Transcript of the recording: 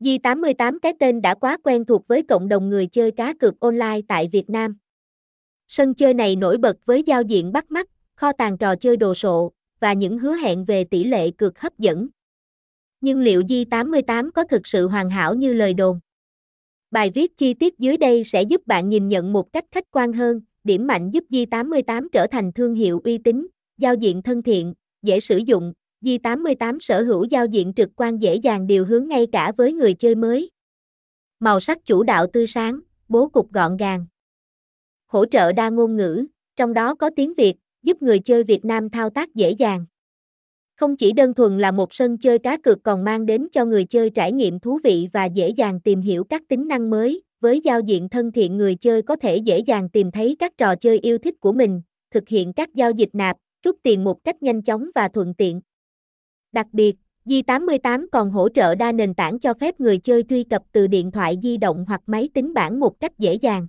Di88 cái tên đã quá quen thuộc với cộng đồng người chơi cá cược online tại Việt Nam. Sân chơi này nổi bật với giao diện bắt mắt, kho tàng trò chơi đồ sộ, và những hứa hẹn về tỷ lệ cược hấp dẫn. Nhưng liệu Di88 có thực sự hoàn hảo như lời đồn? Bài viết chi tiết dưới đây sẽ giúp bạn nhìn nhận một cách khách quan hơn, điểm mạnh giúp Di88 trở thành thương hiệu uy tín, giao diện thân thiện, dễ sử dụng, Di88 sở hữu giao diện trực quan dễ dàng điều hướng ngay cả với người chơi mới. Màu sắc chủ đạo tươi sáng, bố cục gọn gàng. Hỗ trợ đa ngôn ngữ, trong đó có tiếng Việt, giúp người chơi Việt Nam thao tác dễ dàng. Không chỉ đơn thuần là một sân chơi cá cược còn mang đến cho người chơi trải nghiệm thú vị và dễ dàng tìm hiểu các tính năng mới, với giao diện thân thiện người chơi có thể dễ dàng tìm thấy các trò chơi yêu thích của mình, thực hiện các giao dịch nạp, rút tiền một cách nhanh chóng và thuận tiện. Đặc biệt, Di88 còn hỗ trợ đa nền tảng cho phép người chơi truy cập từ điện thoại di động hoặc máy tính bảng một cách dễ dàng.